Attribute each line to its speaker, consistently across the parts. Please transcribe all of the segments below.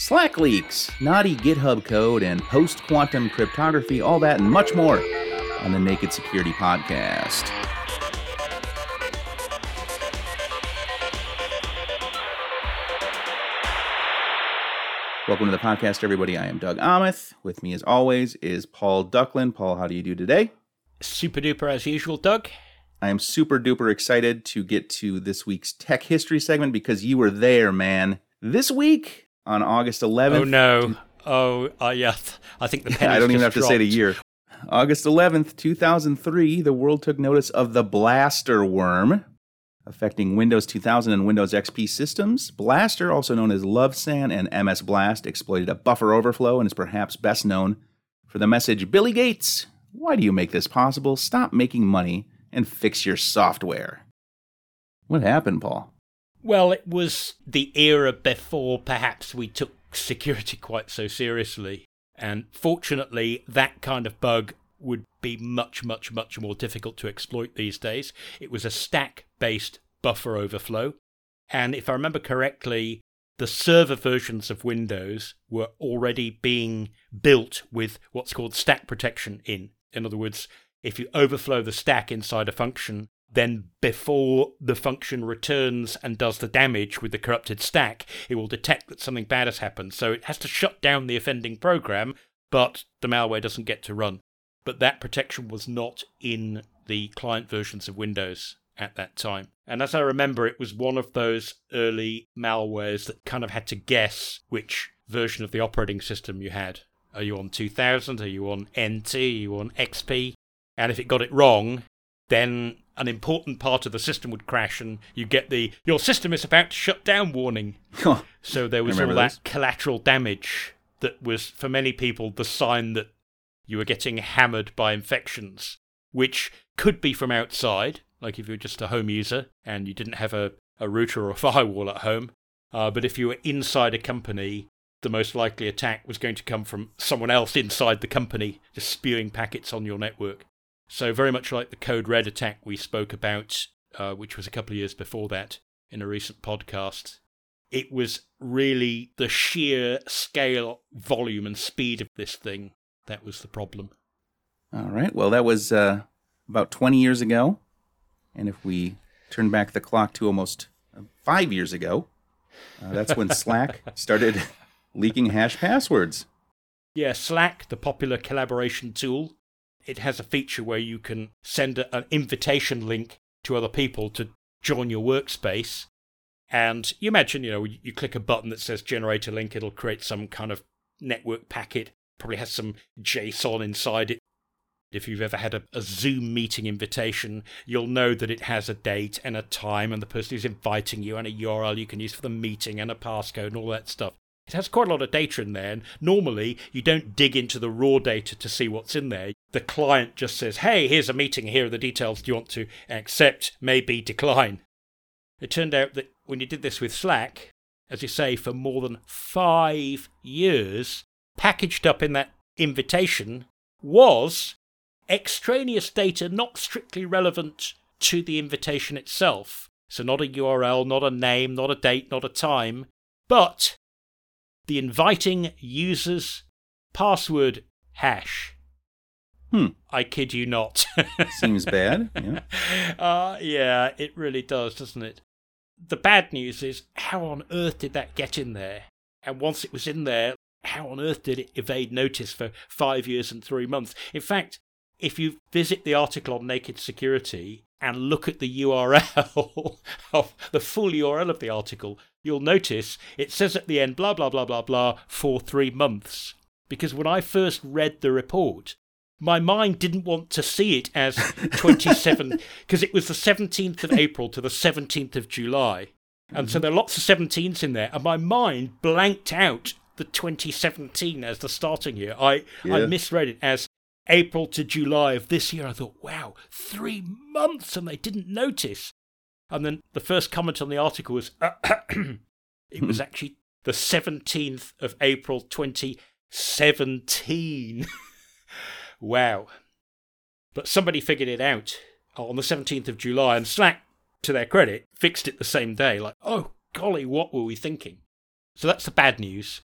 Speaker 1: Slack leaks, naughty GitHub code, and post quantum cryptography, all that and much more on the Naked Security Podcast. Welcome to the podcast, everybody. I am Doug Aamoth. With me, as always, is Paul Ducklin. Paul, how do you do today?
Speaker 2: Super duper as usual, Doug.
Speaker 1: I am super duper excited to get to this week's tech history segment because you were there, man. This week on August 11th.
Speaker 2: Oh no! Oh, uh, yeah. I think the pen.
Speaker 1: I don't even have
Speaker 2: dropped.
Speaker 1: to say the year. August 11th, 2003, the world took notice of the Blaster worm affecting Windows 2000 and Windows XP systems. Blaster, also known as LoveSAN and MS Blast, exploited a buffer overflow and is perhaps best known for the message Billy Gates, why do you make this possible? Stop making money and fix your software. What happened, Paul?
Speaker 2: Well, it was the era before perhaps we took security quite so seriously. And fortunately, that kind of bug would be much, much, much more difficult to exploit these days. It was a stack based buffer overflow. And if I remember correctly, the server versions of Windows were already being built with what's called stack protection in. In other words, if you overflow the stack inside a function, then before the function returns and does the damage with the corrupted stack, it will detect that something bad has happened. So it has to shut down the offending program, but the malware doesn't get to run. But that protection was not in the client versions of Windows at that time. And as I remember, it was one of those early malwares that kind of had to guess which version of the operating system you had. Are you on 2000? Are you on NT? Are you on XP? And if it got it wrong, then an important part of the system would crash and you get the your system is about to shut down warning. so there was all that those. collateral damage that was for many people the sign that you were getting hammered by infections, which could be from outside, like if you were just a home user and you didn't have a, a router or a firewall at home. Uh, but if you were inside a company, the most likely attack was going to come from someone else inside the company, just spewing packets on your network. So, very much like the Code Red attack we spoke about, uh, which was a couple of years before that in a recent podcast, it was really the sheer scale, volume, and speed of this thing that was the problem.
Speaker 1: All right. Well, that was uh, about 20 years ago. And if we turn back the clock to almost uh, five years ago, uh, that's when Slack started leaking hash passwords.
Speaker 2: Yeah, Slack, the popular collaboration tool, it has a feature where you can send a, an invitation link to other people to join your workspace. And you imagine, you know, you click a button that says generate a link, it'll create some kind of network packet, probably has some JSON inside it. If you've ever had a, a, Zoom meeting invitation, you'll know that it has a date and a time and the person who's inviting you and a URL you can use for the meeting and a passcode and all that stuff. It has quite a lot of data in there, and normally you don't dig into the raw data to see what's in there. The client just says, hey, here's a meeting, here are the details. Do you want to accept, maybe decline? It turned out that when you did this with Slack, as you say, for more than five years, packaged up in that invitation was extraneous data not strictly relevant to the invitation itself. So, not a URL, not a name, not a date, not a time, but the inviting user's password hash.
Speaker 1: Hmm.
Speaker 2: I kid you not.
Speaker 1: Seems bad.
Speaker 2: Yeah. Uh, yeah, it really does, doesn't it? The bad news is how on earth did that get in there? And once it was in there, how on earth did it evade notice for five years and three months? In fact, if you visit the article on Naked Security and look at the URL of the full URL of the article, you'll notice it says at the end, blah, blah, blah, blah, blah, for three months. Because when I first read the report, my mind didn't want to see it as 27, because it was the 17th of April to the 17th of July. And so mm-hmm. there are lots of 17s in there, and my mind blanked out the 2017 as the starting year. I, yeah. I misread it as April to July of this year. I thought, wow, three months, and they didn't notice. And then the first comment on the article was, it was hmm. actually the 17th of April 2017. wow. But somebody figured it out on the 17th of July, and Slack, to their credit, fixed it the same day. Like, oh, golly, what were we thinking? So that's the bad news.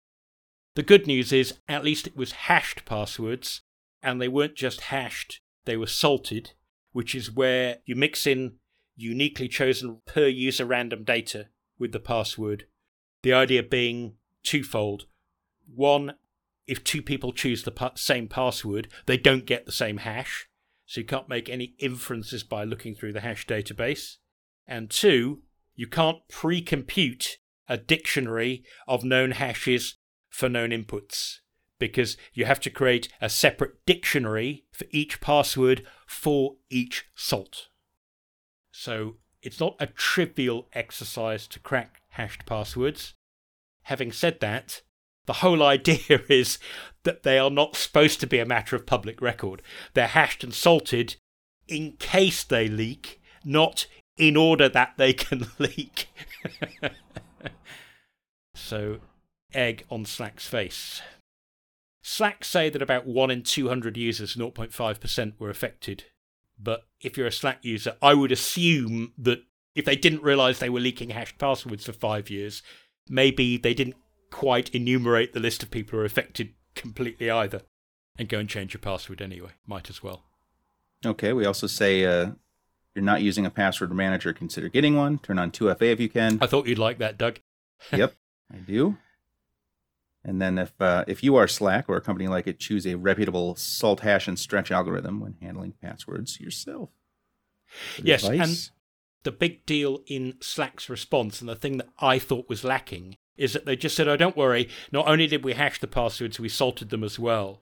Speaker 2: The good news is, at least it was hashed passwords, and they weren't just hashed, they were salted, which is where you mix in uniquely chosen per user random data with the password. The idea being twofold. One, if two people choose the pa- same password, they don't get the same hash, so you can't make any inferences by looking through the hash database. And two, you can't pre compute a dictionary of known hashes for known inputs because you have to create a separate dictionary for each password for each salt. So it's not a trivial exercise to crack hashed passwords. Having said that, the whole idea is that they are not supposed to be a matter of public record. They're hashed and salted in case they leak, not in order that they can leak. so egg on Slack's face. Slack say that about 1 in 200 users, 0.5%, were affected. But if you're a Slack user, I would assume that if they didn't realize they were leaking hashed passwords for five years, maybe they didn't quite enumerate the list of people who are affected completely either. And go and change your password anyway. Might as well.
Speaker 1: Okay, we also say uh, you're not using a password manager, consider getting one. Turn on 2FA if you can.
Speaker 2: I thought you'd like that, Doug.
Speaker 1: yep, I do. And then if uh, if you are Slack or a company like it, choose a reputable salt hash and stretch algorithm when handling passwords yourself.
Speaker 2: Yes, advice. and the big deal in Slack's response, and the thing that I thought was lacking, is that they just said, "Oh, don't worry. Not only did we hash the passwords, we salted them as well."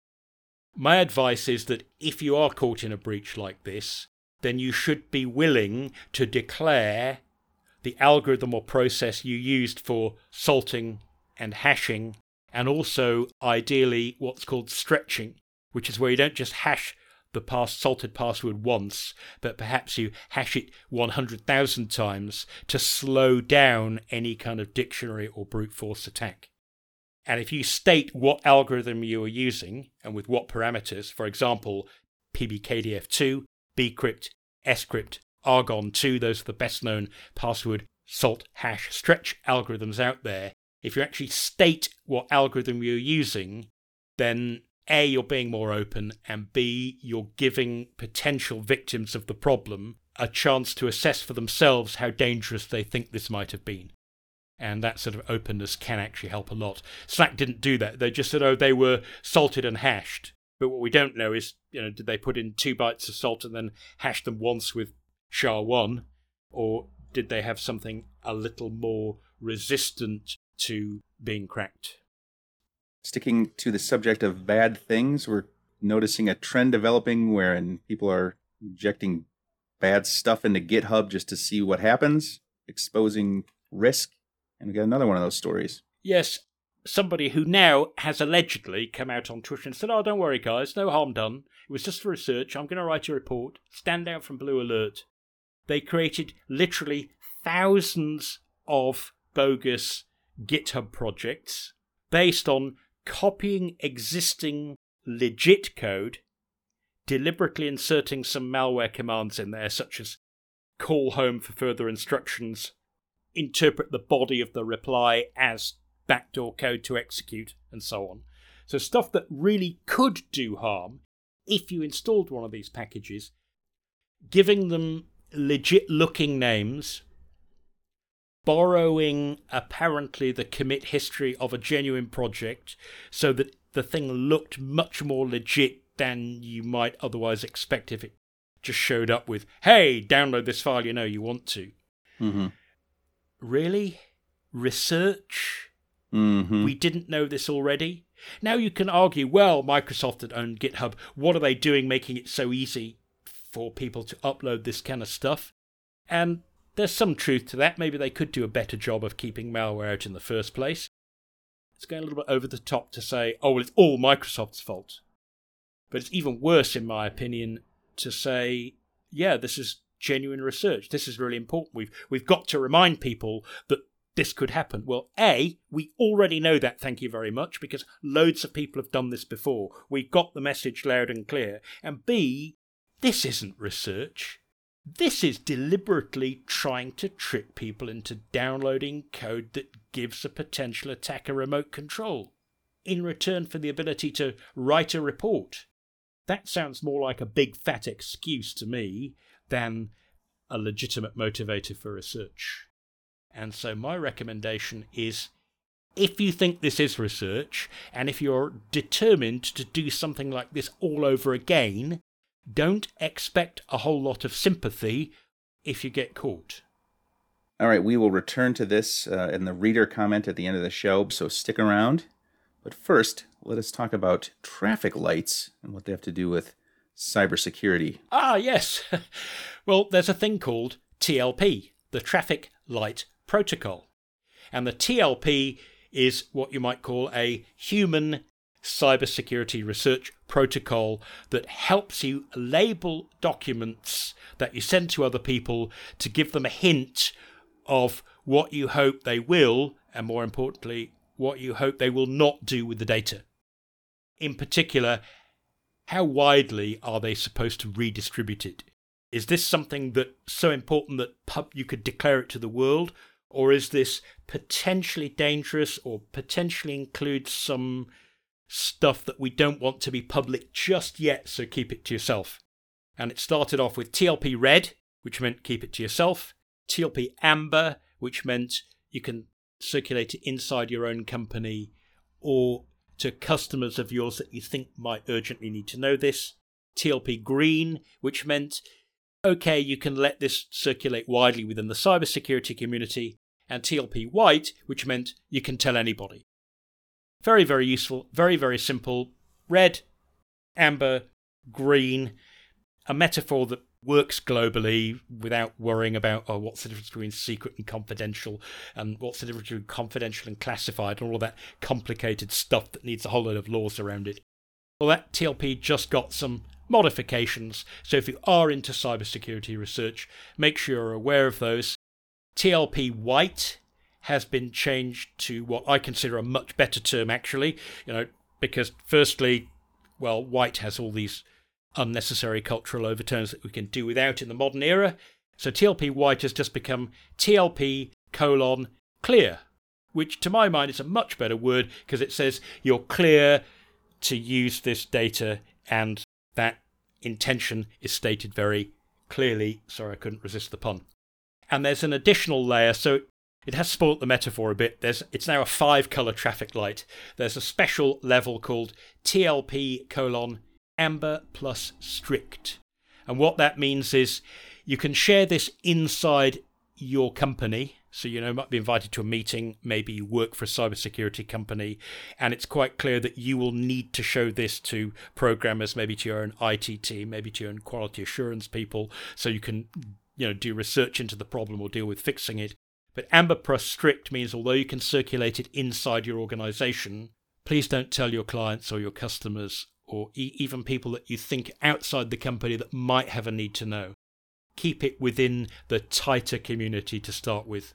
Speaker 2: My advice is that if you are caught in a breach like this, then you should be willing to declare the algorithm or process you used for salting and hashing and also ideally what's called stretching, which is where you don't just hash the salted password once, but perhaps you hash it 100,000 times to slow down any kind of dictionary or brute force attack. And if you state what algorithm you are using and with what parameters, for example, PBKDF2, bcrypt, scrypt, argon2, those are the best known password salt hash stretch algorithms out there, if you actually state what algorithm you're using, then A, you're being more open, and B, you're giving potential victims of the problem a chance to assess for themselves how dangerous they think this might have been. And that sort of openness can actually help a lot. Slack didn't do that. They just said, oh, they were salted and hashed. But what we don't know is, you know, did they put in two bytes of salt and then hash them once with SHA-1? Or did they have something a little more resistant to being cracked.
Speaker 1: Sticking to the subject of bad things, we're noticing a trend developing wherein people are injecting bad stuff into GitHub just to see what happens, exposing risk. And we got another one of those stories.
Speaker 2: Yes, somebody who now has allegedly come out on Twitter and said, Oh, don't worry, guys, no harm done. It was just for research. I'm going to write a report. Stand out from Blue Alert. They created literally thousands of bogus GitHub projects based on copying existing legit code, deliberately inserting some malware commands in there, such as call home for further instructions, interpret the body of the reply as backdoor code to execute, and so on. So, stuff that really could do harm if you installed one of these packages, giving them legit looking names borrowing apparently the commit history of a genuine project so that the thing looked much more legit than you might otherwise expect if it just showed up with, hey, download this file you know you want to.
Speaker 1: Mm-hmm.
Speaker 2: Really? Research?
Speaker 1: Mm-hmm.
Speaker 2: We didn't know this already? Now you can argue, well, Microsoft had owned GitHub. What are they doing making it so easy for people to upload this kind of stuff? And there's some truth to that. Maybe they could do a better job of keeping malware out in the first place. It's going a little bit over the top to say, oh, well, it's all Microsoft's fault. But it's even worse, in my opinion, to say, yeah, this is genuine research. This is really important. We've we've got to remind people that this could happen. Well, A, we already know that, thank you very much, because loads of people have done this before. We got the message loud and clear. And B, this isn't research. This is deliberately trying to trick people into downloading code that gives a potential attacker remote control. in return for the ability to write a report. That sounds more like a big fat excuse to me than a legitimate motivator for research. And so my recommendation is if you think this is research, and if you're determined to do something like this all over again, don't expect a whole lot of sympathy if you get caught.
Speaker 1: All right, we will return to this uh, in the reader comment at the end of the show, so stick around. But first, let us talk about traffic lights and what they have to do with cybersecurity.
Speaker 2: Ah, yes. well, there's a thing called TLP, the Traffic Light Protocol. And the TLP is what you might call a human cybersecurity research protocol that helps you label documents that you send to other people to give them a hint of what you hope they will, and more importantly, what you hope they will not do with the data. In particular, how widely are they supposed to redistribute it? Is this something that so important that pub you could declare it to the world, or is this potentially dangerous or potentially includes some stuff that we don't want to be public just yet, so keep it to yourself? And it started off with TLP Red, which meant keep it to yourself, TLP Amber, which meant you can circulate it inside your own company or to customers of yours that you think might urgently need to know this, TLP Green, which meant okay, you can let this circulate widely within the cybersecurity community, and TLP white, which meant you can tell anybody. Very, very useful, very, very simple. Red, amber, green, a metaphor that works globally without worrying about oh, what's the difference between secret and confidential, and what's the difference between confidential and classified, and all of that complicated stuff that needs a whole lot of laws around it. Well, that TLP just got some modifications, so if you are into cybersecurity research, make sure you're aware of those TLP white has been changed to what I consider a much better term, actually. You know, because firstly, well, white has all these unnecessary cultural overtones that we can do without in the modern era. So TLP white has just become TLP colon clear, which to my mind is a much better word because it says you're clear to use this data and that intention is stated very clearly. Sorry, I couldn't resist the pun and there's an additional layer. So it has spoilt the metaphor a bit. There's it's now a five color traffic light. There's a special level called TLP colon amber plus strict. And what that means is you can share this inside your company. So, you know, you might be invited to a meeting, maybe you work for a cybersecurity company, and it's quite clear that you will need to show this to programmers, maybe to your own IT team, maybe to your own quality assurance people, so you can you know do research into the problem or deal with fixing it. But Amber Plus Strict means although you can circulate it inside your organization, please don't tell your clients or your customers or e- even people that you think outside the company that might have a need to know. Keep it within the tighter community to start with.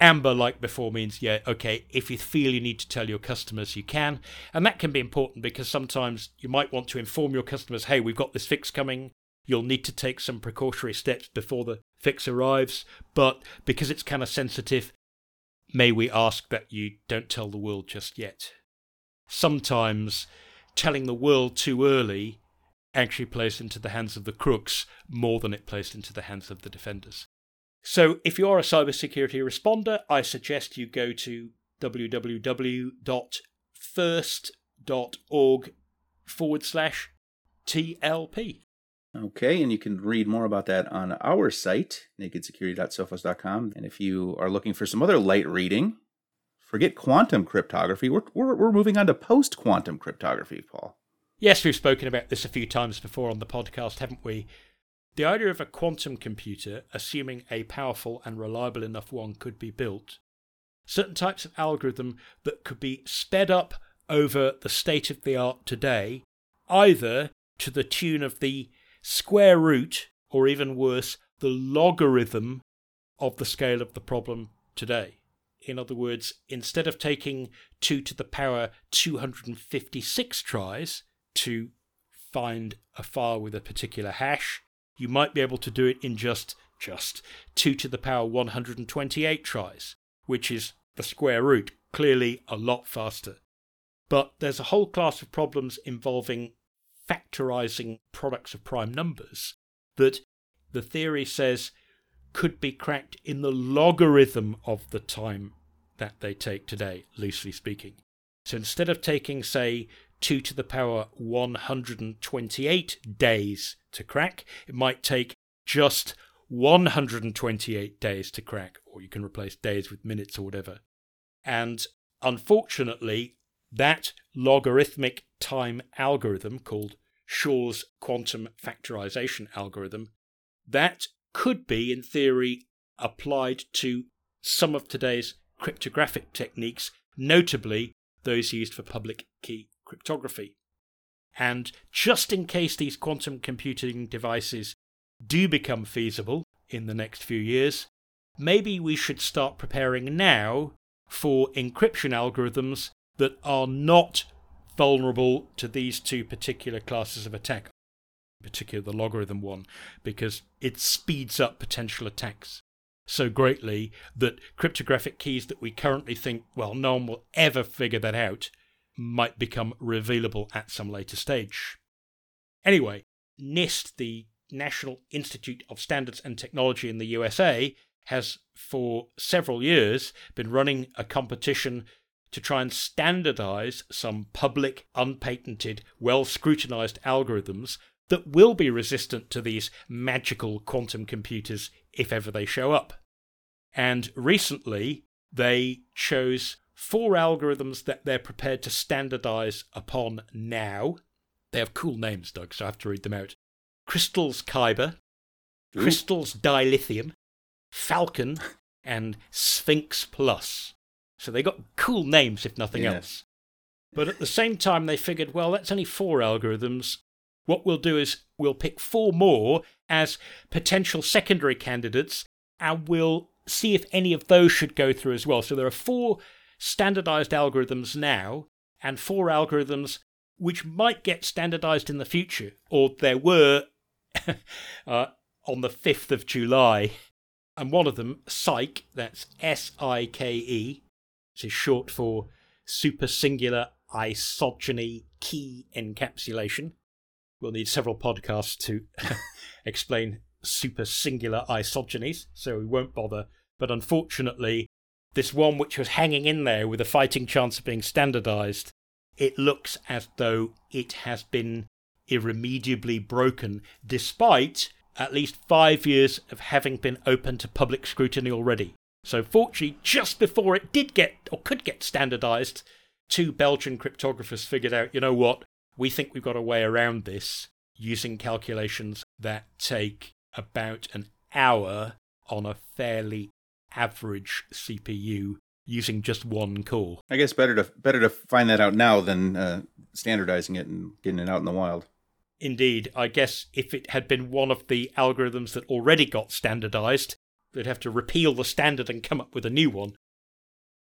Speaker 2: Amber, like before, means, yeah, okay, if you feel you need to tell your customers, you can. And that can be important because sometimes you might want to inform your customers, hey, we've got this fix coming. You'll need to take some precautionary steps before the fix arrives, but because it's kind of sensitive, may we ask that you don't tell the world just yet. Sometimes telling the world too early actually plays into the hands of the crooks more than it plays into the hands of the defenders. So, if you're a cybersecurity responder, I suggest you go to www.first.org forward slash TLP.
Speaker 1: Okay, and you can read more about that on our site, nakedsecurity.sophos.com. And if you are looking for some other light reading, forget quantum cryptography. We're, we're, we're moving on to post quantum cryptography, Paul.
Speaker 2: Yes, we've spoken about this a few times before on the podcast, haven't we? The idea of a quantum computer, assuming a powerful and reliable enough one could be built, certain types of algorithm that could be sped up over the state of the art today, either to the tune of the square root, or even worse, the logarithm of the scale of the problem today. In other words, instead of taking 2 to the power 256 tries to find a file with a particular hash, you might be able to do it in just just 2 to the power 128 tries, which is the square root, clearly a lot faster. But there's a whole class of problems involving factorizing products of prime numbers that the theory says could be cracked in the logarithm of the time that they take today, loosely speaking. So instead of taking, say, 2 to the power 128 days to crack, it might take just 128 days to crack, or you can replace days with minutes or whatever. And unfortunately, that logarithmic time algorithm called Shor's quantum factorization algorithm, that could be, in theory, applied to some of today's cryptographic techniques, notably those used for public key cryptography. And just in case these quantum computing devices do become feasible in the next few years, maybe we should start preparing now for encryption algorithms that are not vulnerable to these two particular classes of attack, in particular the logarithm one, because it speeds up potential attacks so greatly that cryptographic keys that we currently think, well, no one will ever figure that out, might become revealable at some later stage. Anyway, NIST, the National Institute of Standards and Technology in the USA, has for several years been running a competition to try and standardize some public, unpatented, well scrutinized algorithms that will be resistant to these magical quantum computers if ever they show up. And recently, they chose four algorithms that they're prepared to standardize upon now. They have cool names, Doug, so I have to read them out. Crystals Kyber, Ooh. Crystals Dilithium, Falcon, and SPHINCS Plus. So they got cool names, if nothing yeah. else. But at the same time, they figured, well, that's only four algorithms. What we'll do is we'll pick four more as potential secondary candidates, and we'll see if any of those should go through as well. So there are four standardized algorithms now, and four algorithms which might get standardized in the future, or there were uh, on the 5th of July. And one of them, SIKE, that's S I K E, which is short for Super Singular Isogeny Key Encapsulation. We'll need several podcasts to explain super singular isogenies, so we won't bother. But unfortunately, this one which was hanging in there with a fighting chance of being standardized, it looks as though it has been irremediably broken, despite at least five years of having been open to public scrutiny already. So, fortunately, just before it did get or could get standardized, two Belgian cryptographers figured out you know what, we think we've got a way around this using calculations that take about an hour on a fairly average CPU using just one core.
Speaker 1: I guess better to better to find that out now than uh, standardizing it and getting it out in the wild.
Speaker 2: Indeed, I guess if it had been one of the algorithms that already got standardized, they'd have to repeal the standard and come up with a new one.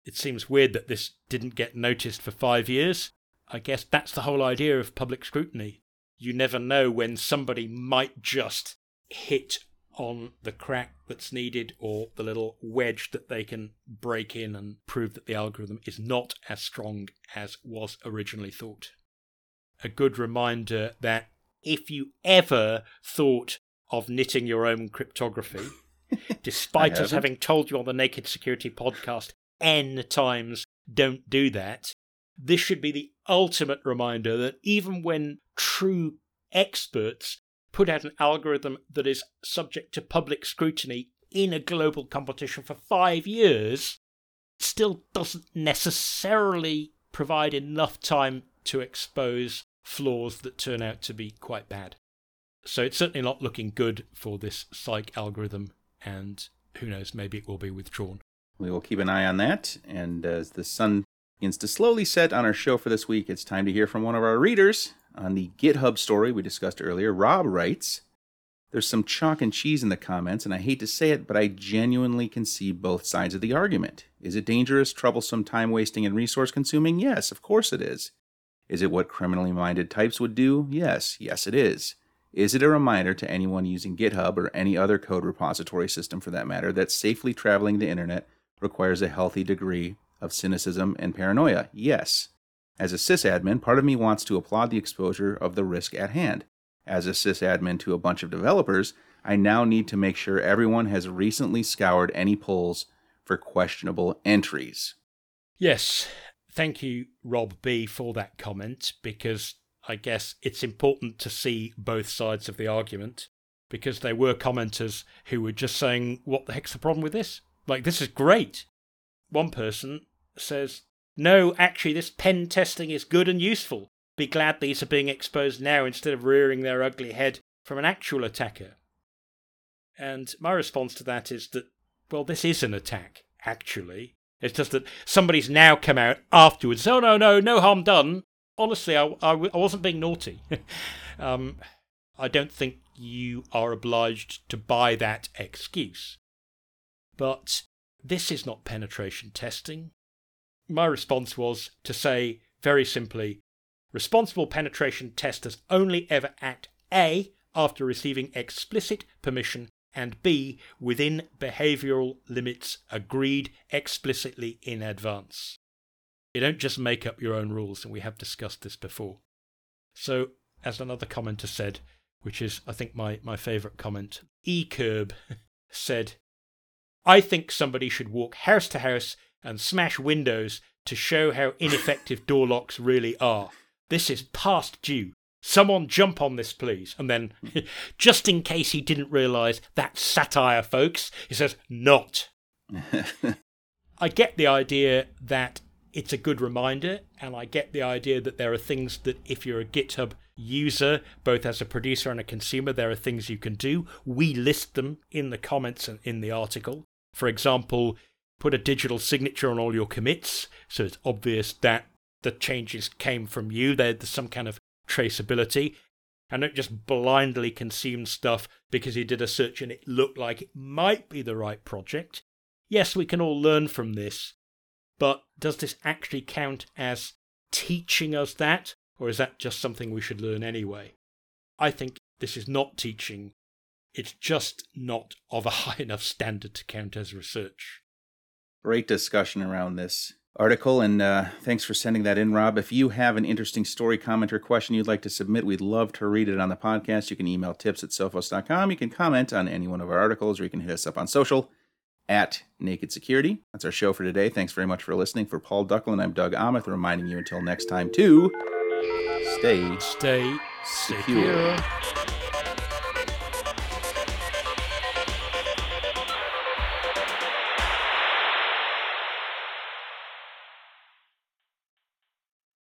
Speaker 2: It seems weird that this didn't get noticed for five years. I guess that's the whole idea of public scrutiny. You never know when somebody might just hit on the crack that's needed or the little wedge that they can break in and prove that the algorithm is not as strong as was originally thought. A good reminder that if you ever thought of knitting your own cryptography, despite us having told you on the Naked Security podcast N times, don't do that, this should be the ultimate reminder that even when true experts put out an algorithm that is subject to public scrutiny in a global competition for five years still doesn't necessarily provide enough time to expose flaws that turn out to be quite bad. So it's certainly not looking good for this SIKE algorithm, and who knows, maybe it will be withdrawn.
Speaker 1: We will keep an eye on that, and as the sun begins to slowly set on our show for this week, it's time to hear from one of our readers on the GitHub story we discussed earlier. Rob writes, There's some chalk and cheese in the comments, and I hate to say it, but I genuinely can see both sides of the argument. Is it dangerous, troublesome, time wasting, and resource consuming? Yes, of course it is. Is it what criminally minded types would do? Yes, yes, it is. Is it a reminder to anyone using GitHub or any other code repository system for that matter that safely traveling the internet requires a healthy degree of cynicism and paranoia? Yes. As a sysadmin, part of me wants to applaud the exposure of the risk at hand. As a sysadmin to a bunch of developers, I now need to make sure everyone has recently scoured any pulls for questionable entries.
Speaker 2: Yes, thank you, Rob B, for that comment, because I guess it's important to see both sides of the argument, because there were commenters who were just saying, What the heck's the problem with this? Like, this is great. One person says, No, actually, this pen testing is good and useful. Be glad these are being exposed now instead of rearing their ugly head from an actual attacker. And my response to that is that, well, this is an attack, actually. It's just that somebody's now come out afterwards. Oh, no, no, no harm done. Honestly, I, I, I wasn't being naughty. um, I don't think you are obliged to buy that excuse. But this is not penetration testing. My response was to say very simply responsible penetration testers only ever act A after receiving explicit permission and B within behavioural limits agreed explicitly in advance. You don't just make up your own rules, and we have discussed this before. So, as another commenter said, which is, I think, my, my favourite comment, eCurb said, I think somebody should walk house to house and smash windows to show how ineffective door locks really are. This is past due. Someone jump on this, please. And then, just in case he didn't realise that's satire, folks, he says, not. I get the idea that it's a good reminder, and I get the idea that there are things that if you're a GitHub user, both as a producer and a consumer, there are things you can do. We list them in the comments and in the article. For example, put a digital signature on all your commits, so it's obvious that the changes came from you. There's some kind of traceability and don't just blindly consume stuff because you did a search and it looked like it might be the right project. Yes, we can all learn from this, but does this actually count as teaching us that, or is that just something we should learn anyway? I think this is not teaching, it's just not of a high enough standard to count as research.
Speaker 1: Great discussion around this article, and uh, thanks for sending that in, Rob. If you have an interesting story, comment, or question you'd like to submit, we'd love to read it on the podcast. You can email tips at sophos.com. You can comment on any one of our articles, or you can hit us up on social at Naked Security. That's our show for today. Thanks very much for listening. For Paul Ducklin, I'm Doug Aamoth, reminding you until next time to stay,
Speaker 2: stay secure. secure.